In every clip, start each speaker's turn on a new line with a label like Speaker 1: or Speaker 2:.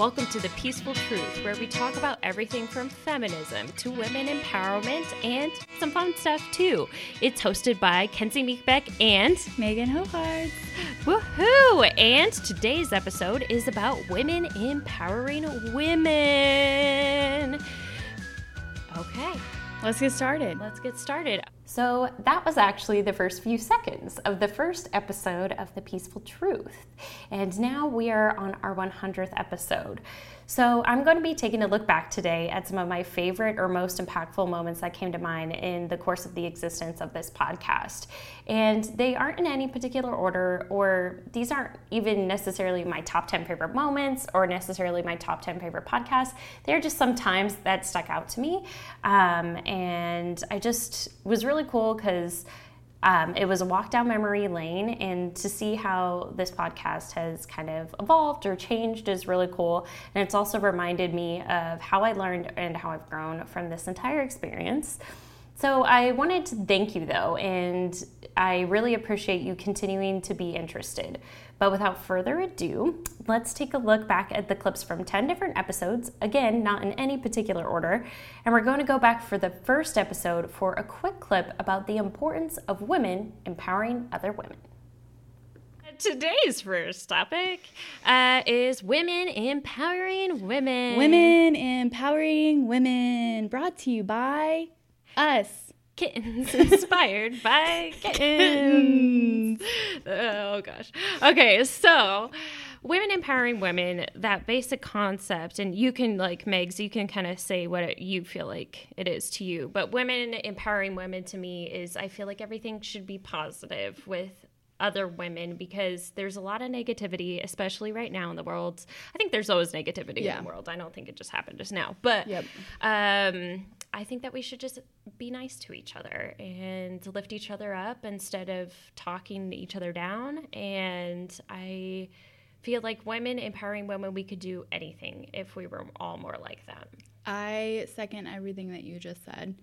Speaker 1: Welcome to The Peaceful Truth, where we talk about everything from feminism to women empowerment and some fun stuff too. It's hosted by Kenzie Meekbeck and
Speaker 2: Megan Hohards.
Speaker 1: Woohoo! And today's episode is about women empowering women. Okay,
Speaker 2: Let's get started.
Speaker 1: let's get started. So, that was actually the first few seconds of the first episode of The Peaceful Truth. And now we are on our 100th episode. So, I'm going to be taking a look back today at some of my favorite or most impactful moments that came to mind in the course of the existence of this podcast. And they aren't in any particular order, or these aren't even necessarily my top 10 favorite moments or necessarily my top 10 favorite podcasts. They're just some times that stuck out to me. Um, and I just was really cool because um, it was a walk down memory lane, and to see how this podcast has kind of evolved or changed is really cool. And it's also reminded me of how I learned and how I've grown from this entire experience. So I wanted to thank you though, and I really appreciate you continuing to be interested. But without further ado, let's take a look back at the clips from 10 different episodes, again, not in any particular order. And we're going to go back for the first episode for a quick clip about the importance of women empowering other women. Today's first topic uh, is women empowering women.
Speaker 2: Women empowering women. Brought to you by us.
Speaker 1: kittens inspired by kittens. oh gosh. Okay, so women empowering women, that basic concept, and you can like Megs, you can kind of say what it, you feel like it is to you. But women empowering women to me is I feel like everything should be positive with other women because there's a lot of negativity, especially right now in the world. I think there's always negativity
Speaker 2: Yeah.
Speaker 1: in the world. I don't think it just happened just now. But
Speaker 2: Yep.
Speaker 1: um, I think that we should just be nice to each other and lift each other up instead of talking each other down. And I feel like women empowering women, we could do anything if we were all more like them.
Speaker 2: I second everything that you just said.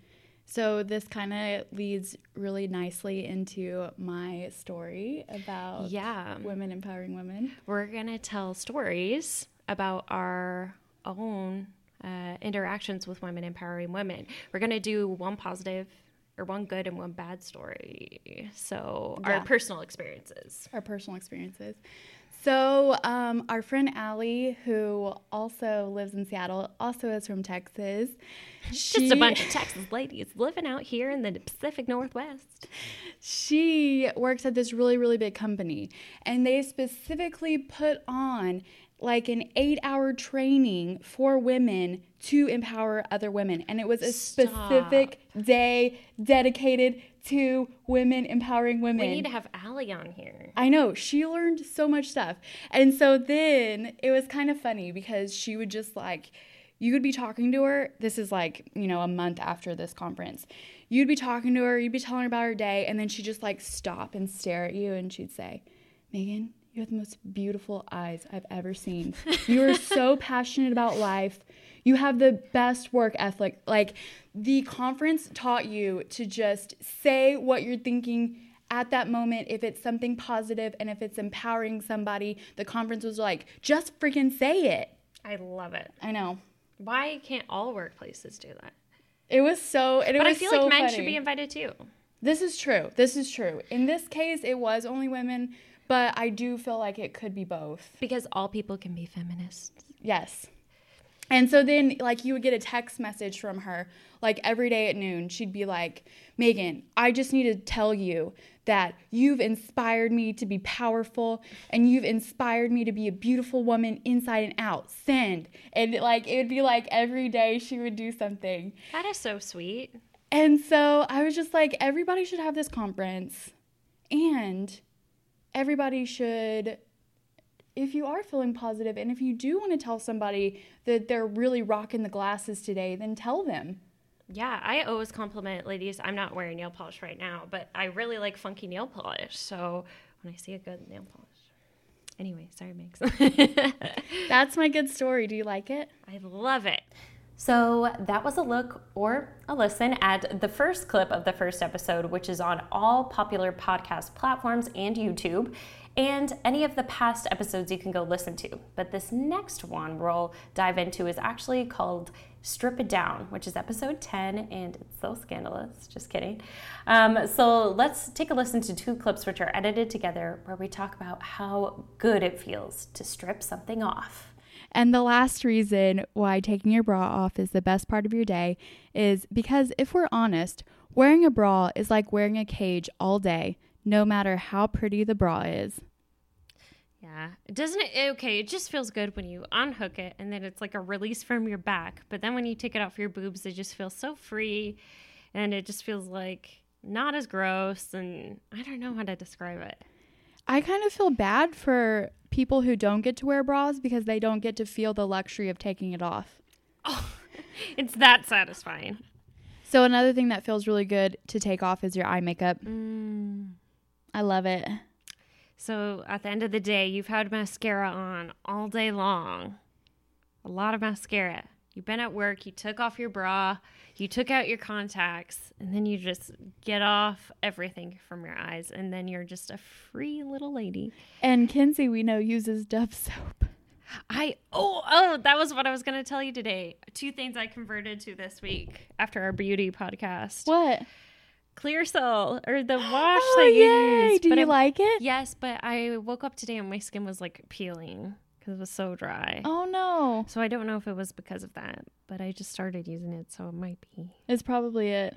Speaker 2: So this kind of leads really nicely into my story about
Speaker 1: Yeah.
Speaker 2: women empowering women.
Speaker 1: We're going to tell stories about our own uh, interactions with women empowering women. We're going to do one positive or one good and one bad story. So,
Speaker 2: Yeah.
Speaker 1: our personal experiences.
Speaker 2: our personal experiences. So, um, our friend Allie, who also lives in Seattle, also is from Texas.
Speaker 1: Just a bunch of Texas ladies living out here in the Pacific Northwest.
Speaker 2: She works at this really, really big company, and they specifically put on like an eight hour training for women to empower other women. And it was a specific day dedicated to women empowering women.
Speaker 1: We need to have Allie on here.
Speaker 2: I know she learned so much stuff. And so then it was kind of funny because she would just like, you would be talking to her. This is like, you know, a month after this conference. You'd be talking to her, you'd be telling her about her day, and then she'd just like stop and stare at you and she'd say, Megan, you have the most beautiful eyes I've ever seen. You are so passionate about life. You have the best work ethic. Like the conference taught you to just say what you're thinking at that moment if it's something positive and if it's empowering somebody. The conference was like, just freaking say it.
Speaker 1: I love it.
Speaker 2: I know.
Speaker 1: Why can't all workplaces do that?
Speaker 2: It was so. And it
Speaker 1: But I feel
Speaker 2: so
Speaker 1: like men
Speaker 2: funny.
Speaker 1: should be invited too.
Speaker 2: This is true. This is true. In this case, it was only women, but I do feel like it could be both.
Speaker 1: Because all people can be feminists.
Speaker 2: Yes. And so then, like, you would get a text message from her, like, every day at noon. She'd be like, Megan, I just need to tell you that you've inspired me to be powerful and you've inspired me to be a beautiful woman inside and out. Send. And, like, it would be like every day she would do something.
Speaker 1: That is so sweet.
Speaker 2: And so I was just like, everybody should have this conference. And everybody should, if you are feeling positive and if you do want to tell somebody that they're really rocking the glasses today, then tell them.
Speaker 1: Yeah, I always compliment ladies. I'm not wearing nail polish right now, but I really like funky nail polish. So when I see a good nail polish. Anyway, sorry, Megs.
Speaker 2: That's my good story. Do you like it?
Speaker 1: I love it. So that was a look or a listen at the first clip of the first episode, which is on all popular podcast platforms and YouTube. and any of the past episodes you can go listen to. But this next one we'll dive into is actually called Strip It Down, which is episode 10, and it's so scandalous. Just kidding. Um, so let's take a listen to two clips which are edited together where we talk about how good it feels to strip something off.
Speaker 2: And the last reason why taking your bra off is the best part of your day is because if we're honest, wearing a bra is like wearing a cage all day, no matter how pretty the bra is.
Speaker 1: Yeah. Doesn't it? Okay, it just feels good when you unhook it and then it's like a release from your back. But then when you take it off your boobs, it just feels so free and it just feels like not as gross. And I don't know how to describe it.
Speaker 2: I kind of feel bad for people who don't get to wear bras because they don't get to feel the luxury of taking it off.
Speaker 1: Oh, it's that satisfying.
Speaker 2: So, another thing that feels really good to take off is your eye makeup. Mm. I love it.
Speaker 1: So at the end of the day, you've had mascara on all day long. A lot of mascara. You've been at work, you took off your bra, you took out your contacts, and then you just get off everything from your eyes, and then you're just a free little lady.
Speaker 2: And Kenzie, we know, uses Dove soap.
Speaker 1: I oh oh that was what I was gonna tell you today. Two things I converted to this week after our beauty podcast.
Speaker 2: What?
Speaker 1: Clearasil or the wash
Speaker 2: oh,
Speaker 1: that you
Speaker 2: yay.
Speaker 1: use.
Speaker 2: Do
Speaker 1: but
Speaker 2: you like it?
Speaker 1: Yes, but I woke up today and my skin was like peeling because it was so dry.
Speaker 2: Oh no!
Speaker 1: So I don't know if it was because of that, but I just started using it, so it might be.
Speaker 2: It's probably it.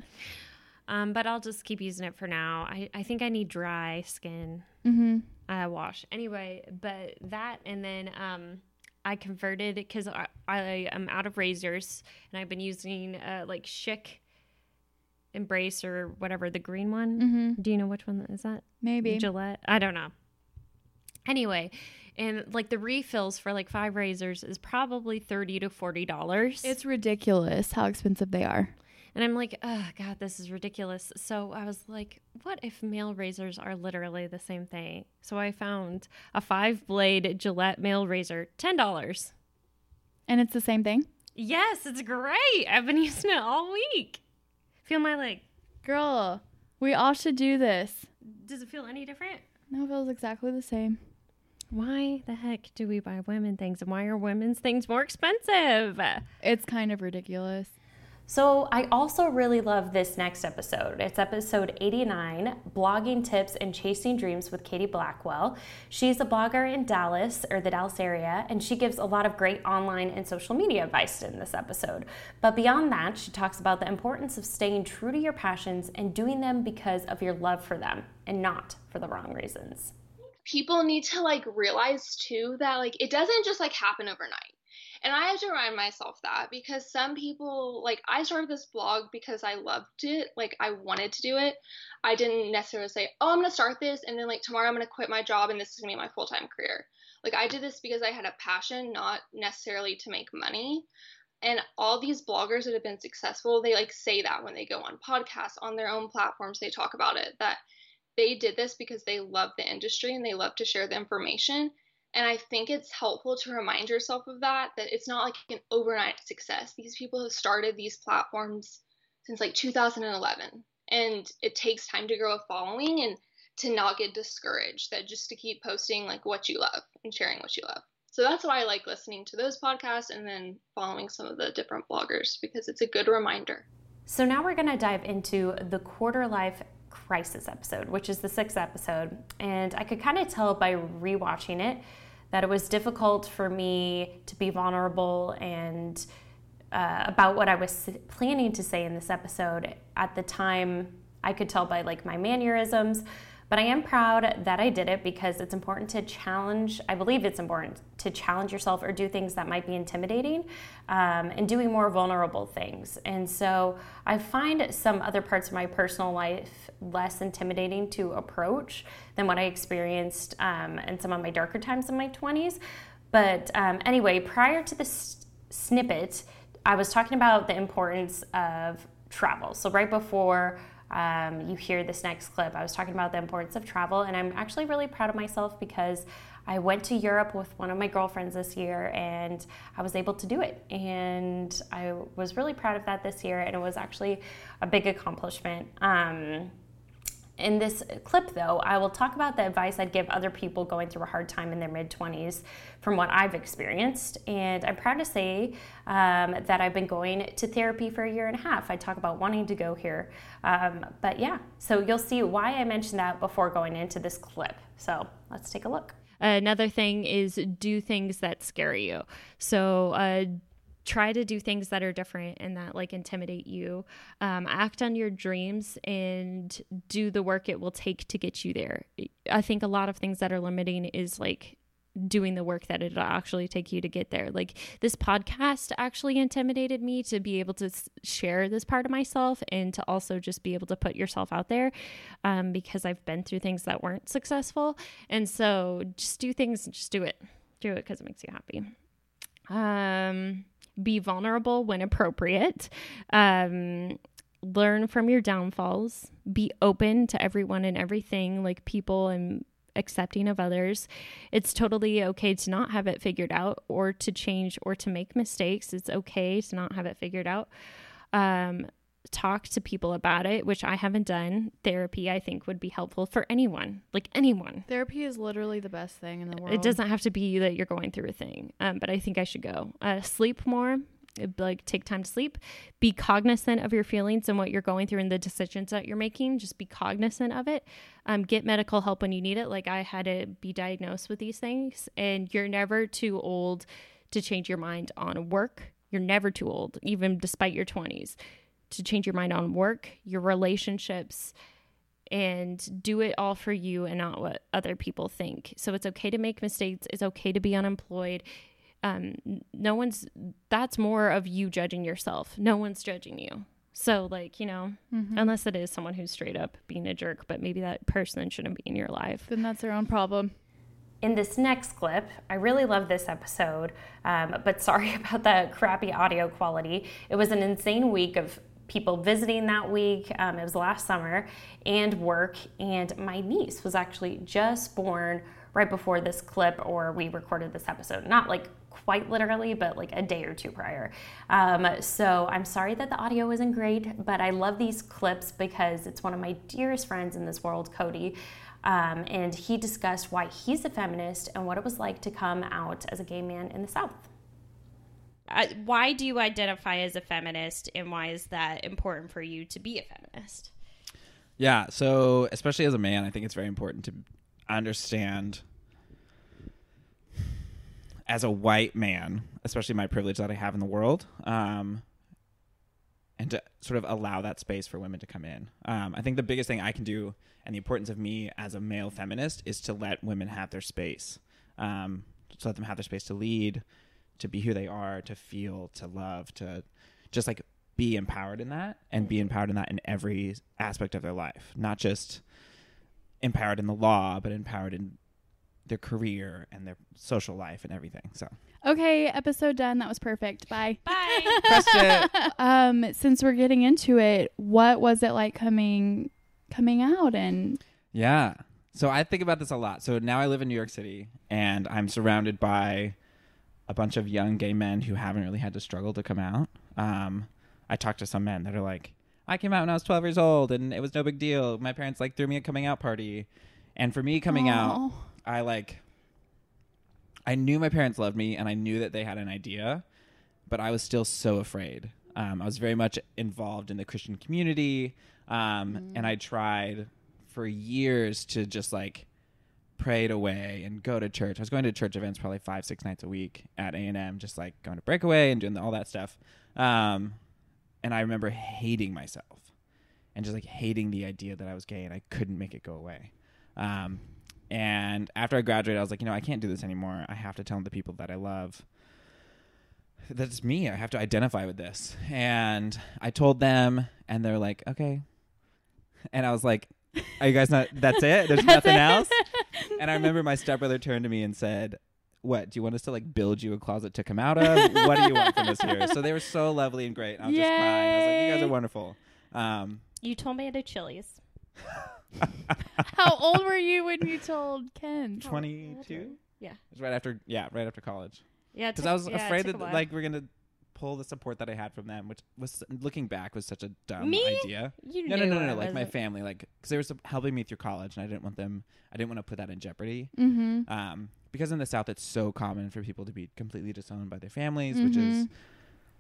Speaker 1: Um, but I'll just keep using it for now. I, I think I need dry skin
Speaker 2: mm-hmm.
Speaker 1: uh, wash anyway. But that and then um, I converted because I, I am out of razors and I've been using uh, like Schick Embrace or whatever the green one.
Speaker 2: Mm-hmm.
Speaker 1: Do you know which one is that?
Speaker 2: Maybe
Speaker 1: Gillette. I don't know. Anyway, and like the refills for like five razors is probably thirty to forty dollars.
Speaker 2: It's ridiculous how expensive they are.
Speaker 1: And I'm like, oh god, this is ridiculous. So I was like, what if male razors are literally the same thing? So I found a five blade Gillette male razor, ten dollars.
Speaker 2: And it's the same thing.
Speaker 1: Yes, it's great. I've been using it all week. Feel my leg.
Speaker 2: Girl, we all should do this.
Speaker 1: Does it feel any different?
Speaker 2: No, it feels exactly the same.
Speaker 1: Why the heck do we buy women things and why are women's things more expensive?
Speaker 2: It's kind of ridiculous.
Speaker 1: So, I also really love this next episode. It's episode 89 Blogging Tips and Chasing Dreams with Katie Blackwell. She's a blogger in Dallas or the Dallas area, and she gives a lot of great online and social media advice in this episode. But beyond that, she talks about the importance of staying true to your passions and doing them because of your love for them and not for the wrong reasons.
Speaker 3: People need to like realize too that like it doesn't just like happen overnight and I have to remind myself that because some people, like, I started this blog because I loved it. Like, I wanted to do it. I didn't necessarily say, oh, I'm going to start this, and then, like, tomorrow I'm going to quit my job and this is going to be my full time career. Like, I did this because I had a passion, not necessarily to make money. And all these bloggers that have been successful, they like say that when they go on podcasts, on their own platforms, they talk about it that they did this because they love the industry and they love to share the information and I think it's helpful to remind yourself of that, that it's not like an overnight success. These people have started these platforms since like 2011, and it takes time to grow a following and to not get discouraged, that just to keep posting like what you love and sharing what you love. So that's why I like listening to those podcasts and then following some of the different bloggers because it's a good reminder.
Speaker 1: So now we're going to dive into the quarter life crisis episode, which is the sixth episode. And I could kind of tell by rewatching it that it was difficult for me to be vulnerable and uh, about what I was planning to say in this episode. At the time, I could tell by like my mannerisms, but I am proud that I did it because it's important to challenge, I believe it's important to challenge yourself or do things that might be intimidating um, and doing more vulnerable things. And so I find some other parts of my personal life less intimidating to approach than what I experienced um, in some of my darker times in my 20s. But um, anyway, prior to this snippet, I was talking about the importance of travel. So right before um, you hear this next clip. I was talking about the importance of travel, and I'm actually really proud of myself because I went to Europe with one of my girlfriends this year and I was able to do it. And I was really proud of that this year, and it was actually a big accomplishment. Um,
Speaker 4: In this clip, though, I will talk about the advice I'd give other people going through a hard time in their mid 20s from what I've experienced. And I'm proud to say um, that I've been going to therapy for a year and a half. I talk about wanting to go here. Um, but yeah, so you'll see why I mentioned that before going into this clip. So let's take a look.
Speaker 1: Another thing is do things that scare you. So, uh, try to do things that are different and that like intimidate you. Um, act on your dreams and do the work it will take to get you there. I think a lot of things that are limiting is like doing the work that it'll actually take you to get there. Like this podcast actually intimidated me to be able to share this part of myself and to also just be able to put yourself out there um, because i've been through things that weren't successful. And so just do things just do it. Do it because it makes you happy. Um be vulnerable when appropriate. Um, learn from your downfalls. Be open to everyone and everything, like people and accepting of others. It's totally okay to not have it figured out or to change or to make mistakes. It's okay to not have it figured out. Um, talk to people about it, which I haven't done. Therapy, I think, would be helpful for anyone, like anyone.
Speaker 2: Therapy is literally the best thing in the world.
Speaker 1: It doesn't have to be that you're going through a thing, um, but I think I should go. Uh, sleep more. Like take time to sleep. Be cognizant of your feelings and what you're going through and the decisions that you're making. Just be cognizant of it. Um, get medical help when you need it. Like I had to be diagnosed with these things, and you're never too old to change your mind on work. You're never too old, even despite your 20s to change your mind on work, your relationships, and do it all for you and not what other people think. So it's okay to make mistakes. It's okay to be unemployed. Um, no one's, that's more of you judging yourself. No one's judging you. So, like, you know, mm-hmm. unless it is someone who's straight up being a jerk, but maybe that person shouldn't be in your life.
Speaker 2: Then that's their own problem
Speaker 4: in this next clip, I really love this episode, um, but sorry about the crappy audio quality. It was an insane week of people visiting that week. Um, it was last summer, and work. And my niece was actually just born right before this clip, or we recorded this episode. Not like quite literally, but like a day or two prior. Um, so I'm sorry that the audio isn't great, but I love these clips because it's one of my dearest friends in this world, Cody. Um, and he discussed why he's a feminist and what it was like to come out as a gay man in the South
Speaker 1: why do you identify as a feminist and why is that important for you to be a feminist?
Speaker 5: Yeah, so especially as a man, I think it's very important to understand as a white man, especially my privilege that I have in the world, um, and to sort of allow that space for women to come in. Um, I think the biggest thing I can do and the importance of me as a male feminist is to let women have their space, um, to let them have their space to lead, to be who they are, to feel, to love, to just like be empowered in that and be empowered in that in every aspect of their life, not just empowered in the law, but empowered in their career and their social life and everything. So
Speaker 2: okay, episode done. That was perfect. Bye.
Speaker 1: Bye.
Speaker 2: um, since we're getting into it, what was it like coming coming out and?
Speaker 5: Yeah. So I think about this a lot. So now I live in New York City and I'm surrounded by a bunch of young gay men who haven't really had to struggle to come out. Um, I talked to some men that are like, I came out when I was 12 years old and it was no big deal. My parents like threw me a coming out party. And for me coming Aww. out, I like I knew my parents loved me and I knew that they had an idea, but I was still so afraid. Um, I was very much involved in the Christian community, um, mm. and I tried for years to just like prayed away and go to church. I was going to church events probably five, six nights a week at A and M, just like going to breakaway and doing all that stuff. Um, and I remember hating myself and just like hating the idea that I was gay and I couldn't make it go away. Um, and after I graduated, I was like, you know, I can't do this anymore. I have to tell the people that I love that's me. I have to identify with this. And I told them, and they're like, okay. And I was like, are you guys not? That's it. There's nothing else. And I remember my stepbrother turned to me and said, "What do you want us to like build you a closet to come out of? what do you want from us here?" So they were so lovely and great. And I was Yay. just crying. I was like, "You guys are wonderful." Um,
Speaker 1: you told me at a Chili's.
Speaker 2: How old were you when you told Ken?
Speaker 5: Twenty-two.
Speaker 1: Yeah. It
Speaker 5: was right after. Yeah, right after college.
Speaker 1: Yeah,
Speaker 5: because I was yeah, afraid that like we're gonna pull the support that I had from them, which was looking back was such a dumb
Speaker 1: Me?
Speaker 5: idea.
Speaker 1: You
Speaker 5: No, no, no, no, no. Like my family, like because they were sup- helping me through college, and I didn't want them. I didn't want to put that in jeopardy.
Speaker 2: Mm-hmm.
Speaker 5: Um, because in the South, it's so common for people to be completely disowned by their families, which is
Speaker 2: Mhm.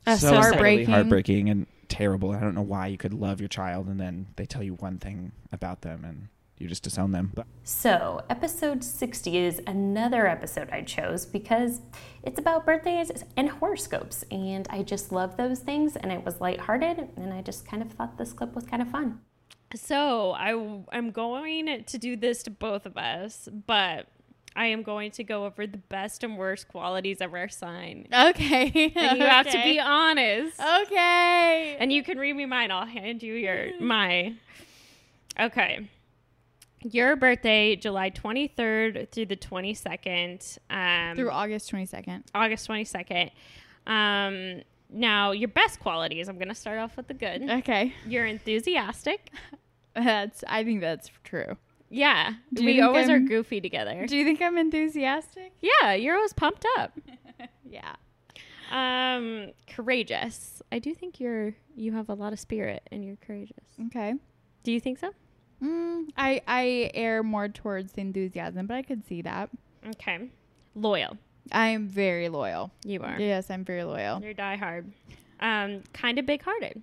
Speaker 5: So
Speaker 1: so
Speaker 2: heartbreaking.
Speaker 5: heartbreaking and terrible. I don't know why you could love your child and then they tell you one thing about them and you just disown them. But
Speaker 6: So, episode 60 is another episode I chose because it's about birthdays and horoscopes, and I just love those things, and it was lighthearted, and I just kind of thought this clip was kind of fun.
Speaker 1: So I am going to do this to both of us, but I am going to go over the best and worst qualities of our sign.
Speaker 2: Okay.
Speaker 1: And you have to be honest.
Speaker 2: Okay.
Speaker 1: And you can read me mine. I'll hand you your my. Okay. Your birthday, July 23rd through the 22nd. Um,
Speaker 2: Through August 22nd.
Speaker 1: August 22nd. Um, now, your best qualities. I'm going to start off with the good.
Speaker 2: Okay.
Speaker 1: You're enthusiastic.
Speaker 2: That's. I think that's true.
Speaker 1: Yeah.
Speaker 2: Do you
Speaker 1: we always are
Speaker 2: I'm-
Speaker 1: goofy together.
Speaker 2: Do you think I'm enthusiastic?
Speaker 1: yeah, you're always pumped up.
Speaker 2: Yeah.
Speaker 1: Um, courageous. I do think you're you have a lot of spirit and you're courageous.
Speaker 2: Okay.
Speaker 1: Do you think so?
Speaker 2: Mm, I I err more towards enthusiasm, but I could see that.
Speaker 1: Okay. Loyal.
Speaker 2: I am very loyal.
Speaker 1: You are.
Speaker 2: Yes, I'm very loyal.
Speaker 1: You're die hard. Um, kind of big hearted.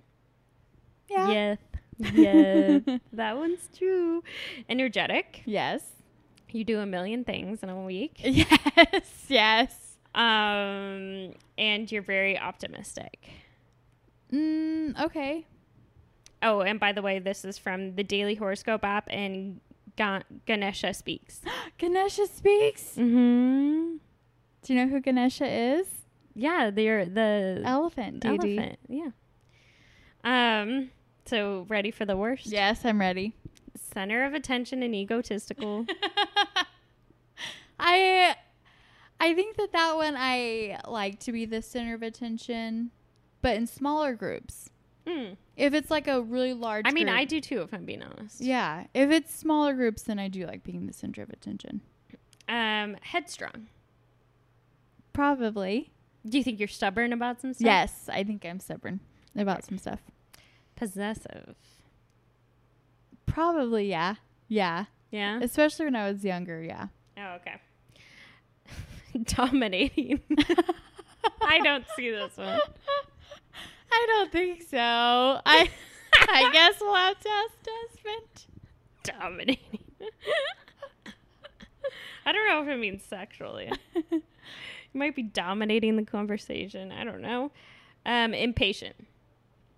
Speaker 2: Yeah.
Speaker 1: Yes. Yes. that one's true. Energetic.
Speaker 2: Yes.
Speaker 1: You do a million things in a week.
Speaker 2: Yes. Yes.
Speaker 1: Um, and you're very optimistic.
Speaker 2: Mm, okay.
Speaker 1: Oh, and by the way, this is from the Daily Horoscope app and Ga- Ganesha Speaks.
Speaker 2: Ganesha speaks.
Speaker 1: Mm-hmm.
Speaker 2: Do you know who Ganesha is?
Speaker 1: Yeah, they're the
Speaker 2: Elephant deity.
Speaker 1: elephant. Yeah. Um. So ready for the worst?
Speaker 2: Yes, I'm ready.
Speaker 1: Center of attention and egotistical.
Speaker 2: I I think that that one I like to be the center of attention, but in smaller groups.
Speaker 1: Hmm.
Speaker 2: If it's like a really large
Speaker 1: I mean,
Speaker 2: group-
Speaker 1: I do too, if I'm being honest.
Speaker 2: Yeah, if it's smaller groups then I do like being the center of attention.
Speaker 1: Um. Headstrong.
Speaker 2: Probably.
Speaker 1: Do you think you're stubborn about some stuff?
Speaker 2: Yes, I think I'm stubborn about some stuff.
Speaker 1: Possessive.
Speaker 2: Probably, yeah. Yeah.
Speaker 1: Yeah.
Speaker 2: Especially when I was younger, yeah.
Speaker 1: Oh, okay. Dominating. I don't see this one.
Speaker 2: I don't think so. I I guess we'll have to ask Desmond.
Speaker 1: Dominating. I don't know if it means sexually. you might be dominating the conversation. I don't know. Um, impatient.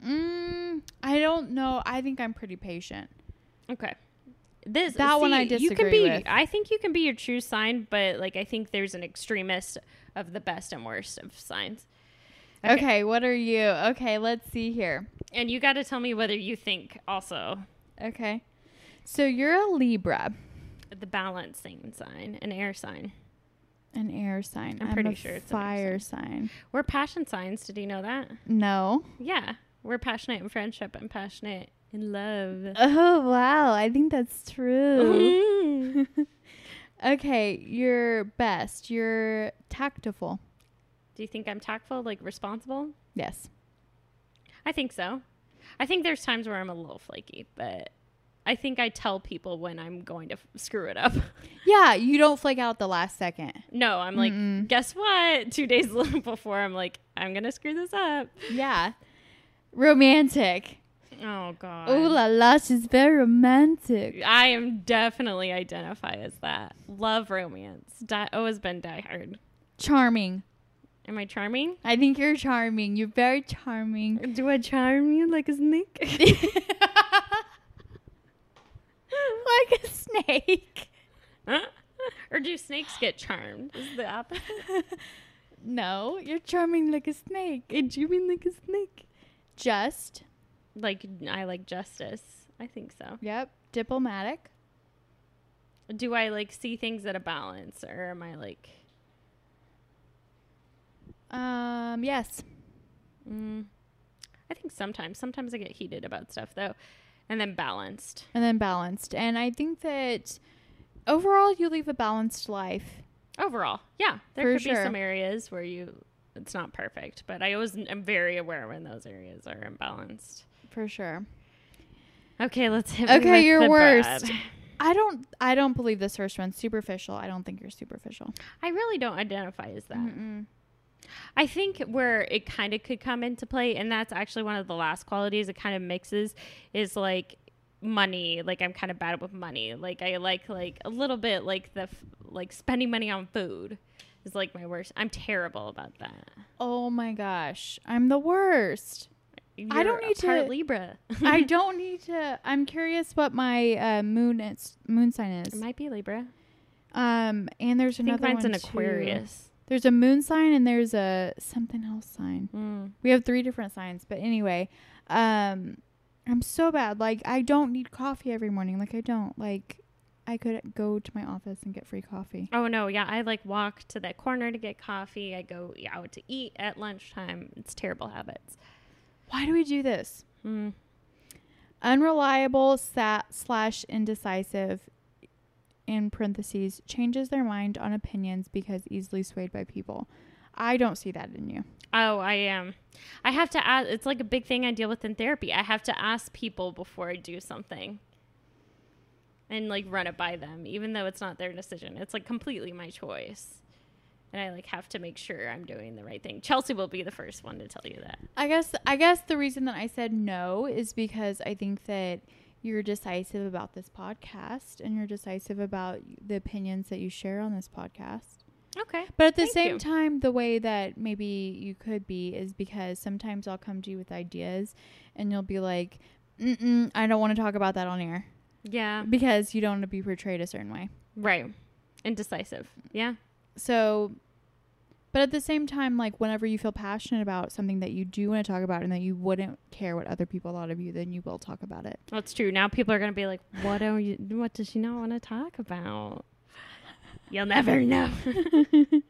Speaker 2: Mm, I don't know. I think I'm pretty patient.
Speaker 1: Okay. This
Speaker 2: That one I
Speaker 1: You can
Speaker 2: disagree
Speaker 1: be.
Speaker 2: with.
Speaker 1: I think you can be your true sign, but like I think there's an extremist of the best and worst of signs.
Speaker 2: Okay. what are you? Okay, let's see here.
Speaker 1: And you got to tell me whether you think also
Speaker 2: Okay. So you're a Libra,
Speaker 1: the balancing sign, an air sign.
Speaker 2: an air sign.
Speaker 1: I'm
Speaker 2: I'm
Speaker 1: pretty
Speaker 2: a
Speaker 1: sure it's an air
Speaker 2: fire sign.
Speaker 1: We're passion signs. Did you know that?
Speaker 2: No.
Speaker 1: Yeah, we're passionate in friendship and passionate in love.
Speaker 2: Oh wow, I think that's true.
Speaker 1: Mm-hmm.
Speaker 2: Okay, you're best. You're tactful.
Speaker 1: You think I'm tactful, like responsible?
Speaker 2: Yes.
Speaker 1: I think so. I think there's times where I'm a little flaky, but I think I tell people when I'm going to f- screw it up.
Speaker 2: Yeah, you don't flake out the last second.
Speaker 1: no, I'm like,
Speaker 2: Mm-mm.
Speaker 1: guess what? Two days before, I'm like, I'm gonna screw this up.
Speaker 2: Yeah. Romantic.
Speaker 1: Oh God.
Speaker 2: Oh la la, she's very romantic.
Speaker 1: I am definitely identify as that. Love romance. Di- always been diehard.
Speaker 2: Charming.
Speaker 1: Am I charming?
Speaker 2: I think you're charming. You're very charming.
Speaker 1: Do I charm you like a snake?
Speaker 2: like a snake.
Speaker 1: or do snakes get charmed? Is the opposite?
Speaker 2: No, you're charming like a snake.
Speaker 1: And you mean like a snake?
Speaker 2: Just.
Speaker 1: Like I like justice. I think so.
Speaker 2: Yep. Diplomatic.
Speaker 1: Do I like see things at a balance, or am I like?
Speaker 2: Um, yes.
Speaker 1: Mm, I think sometimes. Sometimes I get heated about stuff though, and then balanced.
Speaker 2: And then balanced. And I think that overall you live a balanced life.
Speaker 1: Overall, yeah, there could be some areas where you it's not perfect, but I always am very aware when those areas are imbalanced.
Speaker 2: For sure.
Speaker 1: Okay, let's hit.
Speaker 2: Okay,
Speaker 1: the
Speaker 2: worst.
Speaker 1: bad.
Speaker 2: I don't I don't believe this first one. Superficial. I don't think you're superficial.
Speaker 1: I really don't identify as that.
Speaker 2: Mm-mm.
Speaker 1: I think where it kind of could come into play, and that's actually one of the last qualities it kind of mixes, is like money. Like I'm kind of bad with money. Like I like like a little bit like the f- like spending money on food is like my worst. I'm terrible about that.
Speaker 2: Oh my gosh. I'm the worst. I don't
Speaker 1: You're
Speaker 2: need to-
Speaker 1: Libra.
Speaker 2: I don't need to I'm curious what my uh, moon is moon sign
Speaker 1: it
Speaker 2: is.
Speaker 1: might be Libra.
Speaker 2: Um and there's
Speaker 1: I think
Speaker 2: another
Speaker 1: mine's
Speaker 2: one
Speaker 1: an
Speaker 2: too. There's a moon sign and there's a something else sign.
Speaker 1: Mm.
Speaker 2: We have three different signs, but anyway, um I'm so bad. Like I don't need coffee every morning. Like I don't. Like I could go to my office and get free coffee.
Speaker 1: Oh no, yeah, I like walk to that corner to get coffee. I go out to eat at lunchtime. It's terrible habits.
Speaker 2: Why do we do this?
Speaker 1: Mm.
Speaker 2: Unreliable sat slash indecisive in parentheses changes their mind on opinions because easily swayed by people. I don't see that in you.
Speaker 1: Oh, I am. I have to ask. It's like a big thing I deal with in therapy. I have to ask people before I do something, and like run it by them, even though it's not their decision. It's like completely my choice, and I like have to make sure I'm doing the right thing. Chelsea will be the first one to tell you that.
Speaker 2: I guess I guess the reason that I said no is because I think that you're decisive about this podcast and you're decisive about the opinions that you share on this podcast.
Speaker 1: Okay.
Speaker 2: But at the
Speaker 1: Thank
Speaker 2: same
Speaker 1: you.
Speaker 2: time, the way that maybe you could be is because sometimes I'll come to you with ideas and you'll be like, Mm-mm, I don't want to talk about that on air
Speaker 1: Yeah.
Speaker 2: because you don't want to be portrayed a certain way.
Speaker 1: Right. Indecisive. Yeah.
Speaker 2: So, but at the same time, like whenever you feel passionate about something that you do want to talk about and that you wouldn't care what other people thought of you, then you will talk about it.
Speaker 1: That's true. Now people are gonna be like, "What do you? What does she not want to talk about?" You'll never know.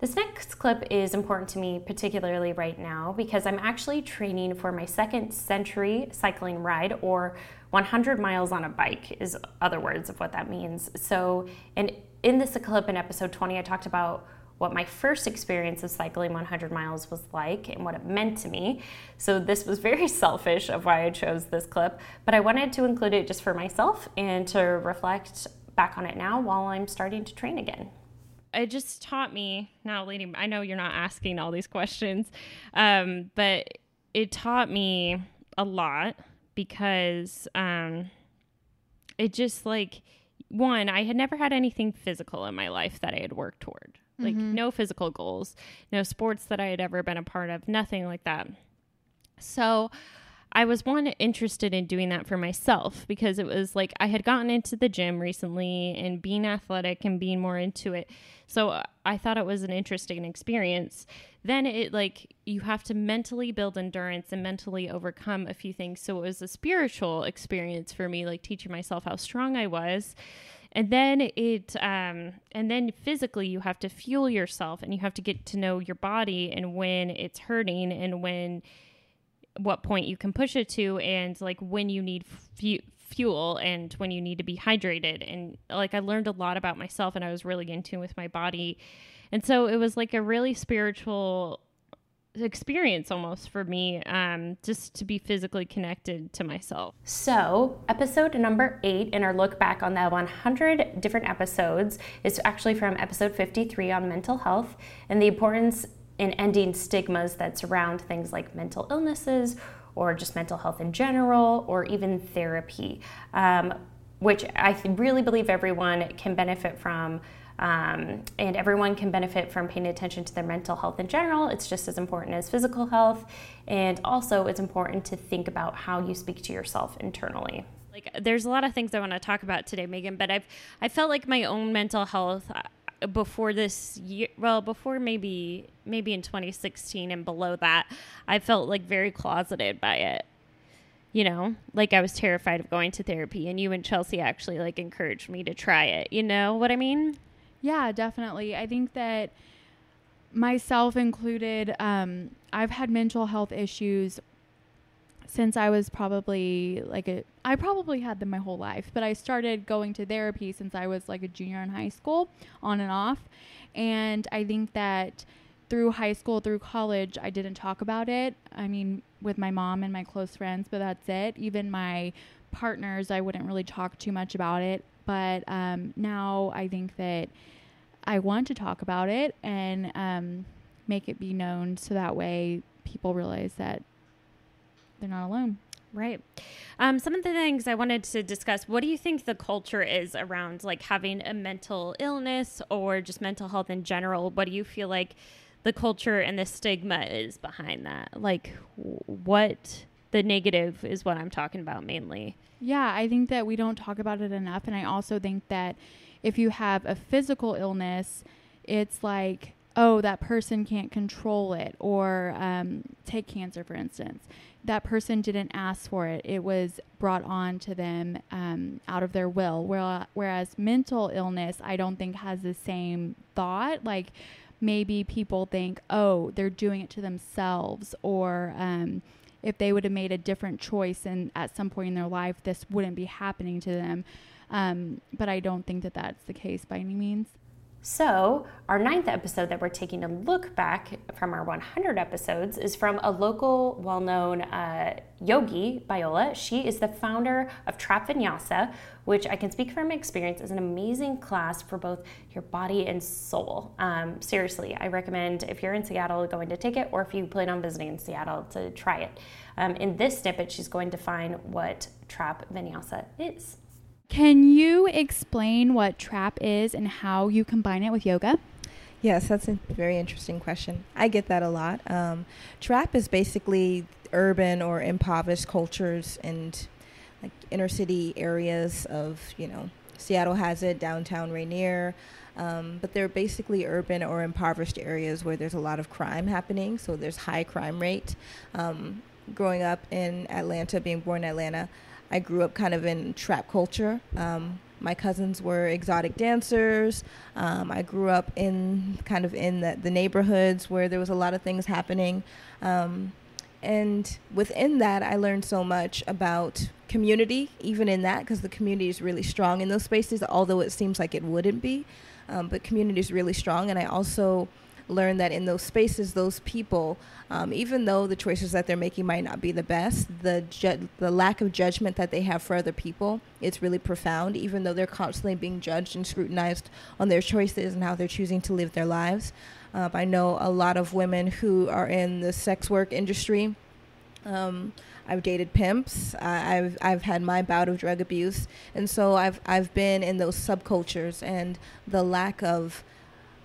Speaker 7: This next clip is important to me, particularly right now, because I'm actually training for my second century cycling ride, or 100 miles on a bike, is other words of what that means. So, and in this clip in episode 20, I talked about what my first experience of cycling 100 miles was like and what it meant to me. So, this was very selfish of why I chose this clip, but I wanted to include it just for myself and to reflect back on it now while I'm starting to train again.
Speaker 1: it just taught me now leading i know you're not asking all these questions um, but it taught me a lot because um, it just like one i had never had anything physical in my life that i had worked toward like mm-hmm. no physical goals no sports that i had ever been a part of nothing like that so I was one interested in doing that for myself because it was like I had gotten into the gym recently and being athletic and being more into it. So I thought it was an interesting experience. Then it like you have to mentally build endurance and mentally overcome a few things. So it was a spiritual experience for me, like teaching myself how strong I was. And then it, um, and then physically, you have to fuel yourself and you have to get to know your body and when it's hurting and when what point you can push it to and like when you need fu- fuel and when you need to be hydrated. And like I learned a lot about myself and I was really in tune with my body. And so it was like a really spiritual experience almost for me um just to be physically connected to myself
Speaker 7: So, episode number eight in our look back on the 100 different episodes is actually from episode 53 on mental health and the importance in ending stigmas that surround things like mental illnesses or just mental health in general or even therapy, um, which I really believe everyone can benefit from. Um, and everyone can benefit from paying attention to their mental health in general. It's just as important as physical health. And also, it's important to think about how you speak to yourself internally.
Speaker 1: like there's a lot of things I want to talk about today, Megan, but I've I felt like my own mental health uh, before this year, well, before maybe maybe in 2016 and below that, I felt like very closeted by it. You know, like I was terrified of going to therapy, and you and Chelsea actually like encouraged me to try it. You know what I mean?
Speaker 2: Yeah, definitely. I think that myself included, um, I've had mental health issues since I was probably like a, I probably had them my whole life, but I started going to therapy since I was like a junior in high school, on and off. And I think that through high school, through college, I didn't talk about it. I mean, with my mom and my close friends, but that's it. Even my partners, I wouldn't really talk too much about it. But um, now I think that I want to talk about it and um, make it be known so that way people realize that they're not alone.
Speaker 8: Right. Um, some of the things I wanted to discuss what do you think the culture is around like having a mental illness or just mental health in general? What do you feel like the culture and the stigma is behind that? Like, what the negative is what I'm talking about mainly.
Speaker 2: Yeah, I think that we don't talk about it enough. And I also think that if you have a physical illness, it's like, oh, that person can't control it. Or um, take cancer, for instance. That person didn't ask for it, it was brought on to them um, out of their will. Whereas mental illness, I don't think has the same thought. Like, maybe people think, oh, they're doing it to themselves, or um, if they would have made a different choice and at some point in their life, this wouldn't be happening to them. Um, but I don't think that that's the case by any means.
Speaker 1: So, our ninth episode that we're taking a look back from our 100 episodes is from a local well known uh, yogi, Biola. She is the founder of Trap Vinyasa, which I can speak from experience is an amazing class for both your body and soul. Um, seriously, I recommend if you're in Seattle going to take it or if you plan on visiting in Seattle to try it. Um, in this snippet, she's going to find what Trap Vinyasa is.
Speaker 2: Can you explain what trap is and how you combine it with yoga?
Speaker 9: Yes, that's a very interesting question. I get that a lot. Um, trap is basically urban or impoverished cultures and like inner city areas of, you know, Seattle has it, downtown Rainier. Um, but they're basically urban or impoverished areas where there's a lot of crime happening. So there's high crime rate. Um, growing up in Atlanta, being born in Atlanta, I grew up kind of in trap culture. Um, my cousins were exotic dancers. Um, I grew up in kind of in the, the, neighborhoods where there was a lot of things happening. Um, and within that, I learned so much about community, even in that, because the community is really strong in those spaces, although it seems like it wouldn't be. Um, but community is really strong. And I also learn that in those spaces, those people, um, even though the choices that they're making might not be the best, the ju- the lack of judgment that they have for other people, it's really profound. Even though they're constantly being judged and scrutinized on their choices and how they're choosing to live their lives. Uh, I know a lot of women who are in the sex work industry. Um, I've dated pimps. I've I've had my bout of drug abuse, and so I've I've been in those subcultures and the lack of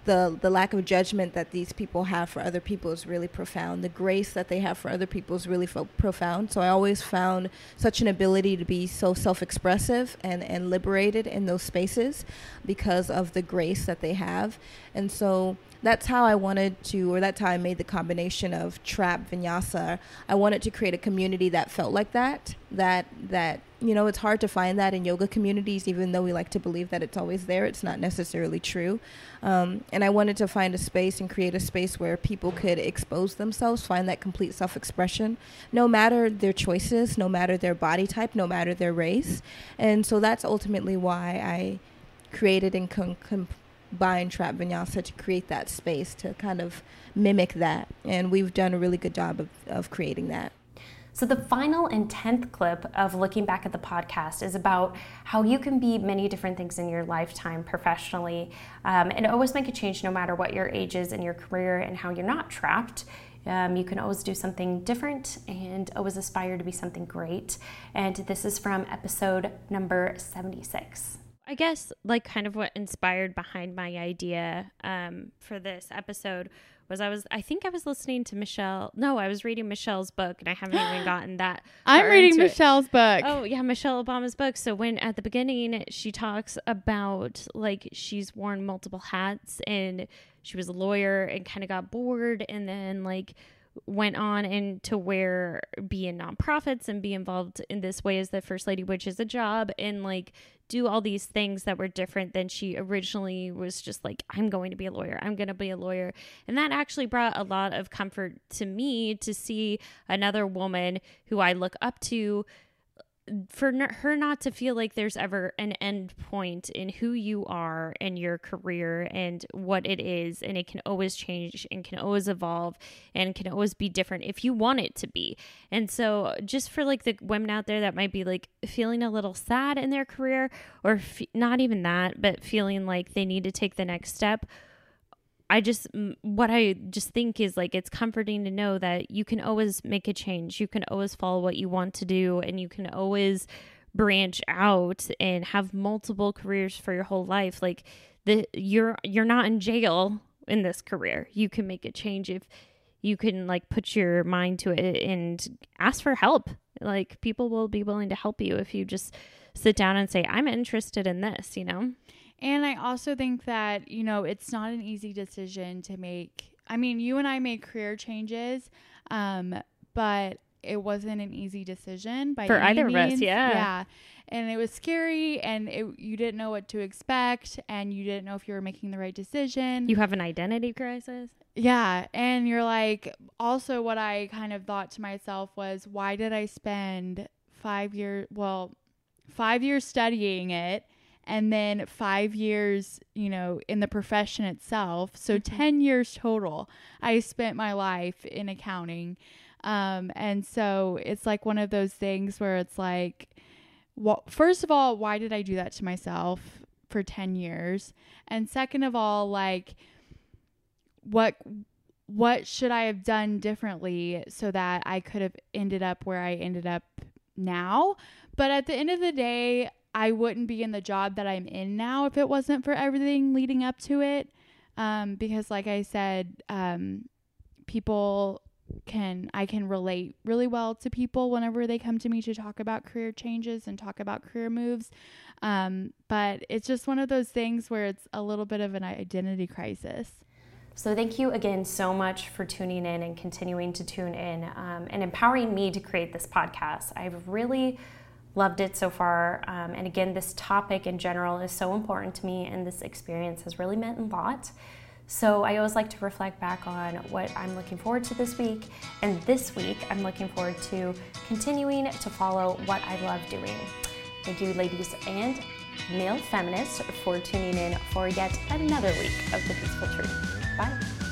Speaker 9: the the lack of judgment that these people have for other people is really profound. The grace that they have for other people is really fo- profound. So I always found such an ability to be so self-expressive and and liberated in those spaces because of the grace that they have. And so that's how I wanted to, or that's how I made the combination of trap vinyasa. I wanted to create a community that felt like that. That that you know, it's hard to find that in yoga communities, even though we like to believe that it's always there. It's not necessarily true. Um, and I wanted to find a space and create a space where people could expose themselves, find that complete self-expression, no matter their choices, no matter their body type, no matter their race. And so that's ultimately why I created and con- com- buying Trap Vinyasa to create that space to kind of mimic that. And we've done a really good job of, of creating that.
Speaker 1: So, the final and 10th clip of looking back at the podcast is about how you can be many different things in your lifetime professionally um, and always make a change no matter what your age is in your career and how you're not trapped. Um, you can always do something different and always aspire to be something great. And this is from episode number 76.
Speaker 8: I guess like kind of what inspired behind my idea um, for this episode was I was I think I was listening to Michelle. No, I was reading Michelle's book, and I haven't even gotten that.
Speaker 2: I'm reading Michelle's
Speaker 8: it.
Speaker 2: book.
Speaker 8: Oh yeah, Michelle Obama's book. So when at the beginning she talks about like she's worn multiple hats and she was a lawyer and kind of got bored, and then like went on and to where be in nonprofits and be involved in this way as the first lady, which is a job, and like do all these things that were different than she originally was just like, I'm going to be a lawyer. I'm going to be a lawyer. And that actually brought a lot of comfort to me to see another woman who I look up to for her not to feel like there's ever an end point in who you are and your career and what it is and it can always change and can always evolve and can always be different if you want it to be. And so just for like the women out there that might be like feeling a little sad in their career or not even that but feeling like they need to take the next step I just what I just think is like it's comforting to know that you can always make a change. You can always follow what you want to do and you can always branch out and have multiple careers for your whole life. Like the you're you're not in jail in this career. You can make a change if you can like put your mind to it and ask for help. Like people will be willing to help you if you just sit down and say I'm interested in this, you know?
Speaker 2: And I also think that, you know, it's not an easy decision to make. I mean, you and I made career changes, um, but it wasn't an easy decision by
Speaker 8: for
Speaker 2: any
Speaker 8: either
Speaker 2: means.
Speaker 8: of us. Yeah.
Speaker 2: Yeah. And it was scary and it, you didn't know what to expect and you didn't know if you were making the right decision.
Speaker 8: You have an identity crisis.
Speaker 2: Yeah. And you're like, also, what I kind of thought to myself was, why did I spend five years, well, five years studying it? And then five years, you know, in the profession itself. So mm-hmm. 10 years total. I spent my life in accounting. Um, and so it's like one of those things where it's like, well, first of all, why did I do that to myself for 10 years? And second of all, like, what what should I have done differently so that I could have ended up where I ended up now? But at the end of the day, I wouldn't be in the job that I'm in now if it wasn't for everything leading up to it. Um, because, like I said, um, people can I can relate really well to people whenever they come to me to talk about career changes and talk about career moves. Um, but it's just one of those things where it's a little bit of an identity crisis.
Speaker 1: So, thank you again so much for tuning in and continuing to tune in um, and empowering me to create this podcast. I've really loved it so far. Um, and again, this topic in general is so important to me, and this experience has really meant a lot. So I always like to reflect back on what I'm looking forward to this week. And this week, I'm looking forward to continuing to follow what I love doing. Thank you, ladies and male feminists, for tuning in for yet another week of The Peaceful Truth. Bye.